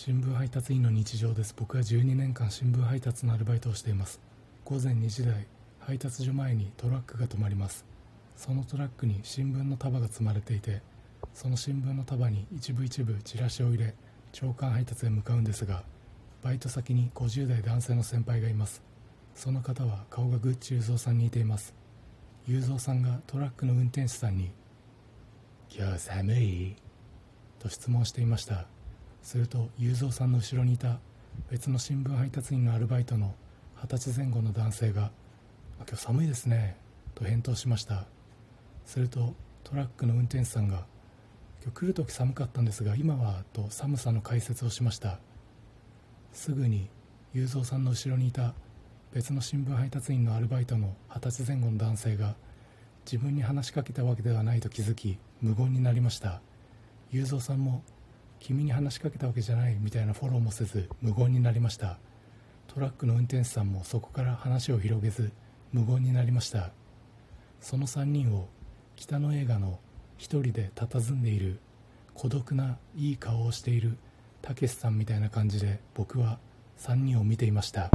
新聞配達員の日常です。僕は12年間新聞配達のアルバイトをしています。午前2時台配達所前にトラックが止まります。そのトラックに新聞の束が積まれていてその新聞の束に一部一部チラシを入れ朝刊配達へ向かうんですがバイト先に50代男性の先輩がいます。その方は顔がグッチ雄三さんに似ています。雄三さんがトラックの運転手さんに「今日寒い?」と質問していました。すると雄三さんの後ろにいた別の新聞配達員のアルバイトの二十歳前後の男性が「今日寒いですね」と返答しました。するとトラックの運転手さんが「今日来る時寒かったんですが今は」と寒さの解説をしました。すぐに雄三さんの後ろにいた別の新聞配達員のアルバイトの二十歳前後の男性が自分に話しかけたわけではないと気づき無言になりました。雄三さんも君に話しかけたわけじゃないみたいなフォローもせず無言になりました。トラックの運転手さんもそこから話を広げず無言になりました。その3人を北の映画の一人で佇んでいる孤独ないい顔をしているたけしさんみたいな感じで僕は3人を見ていました。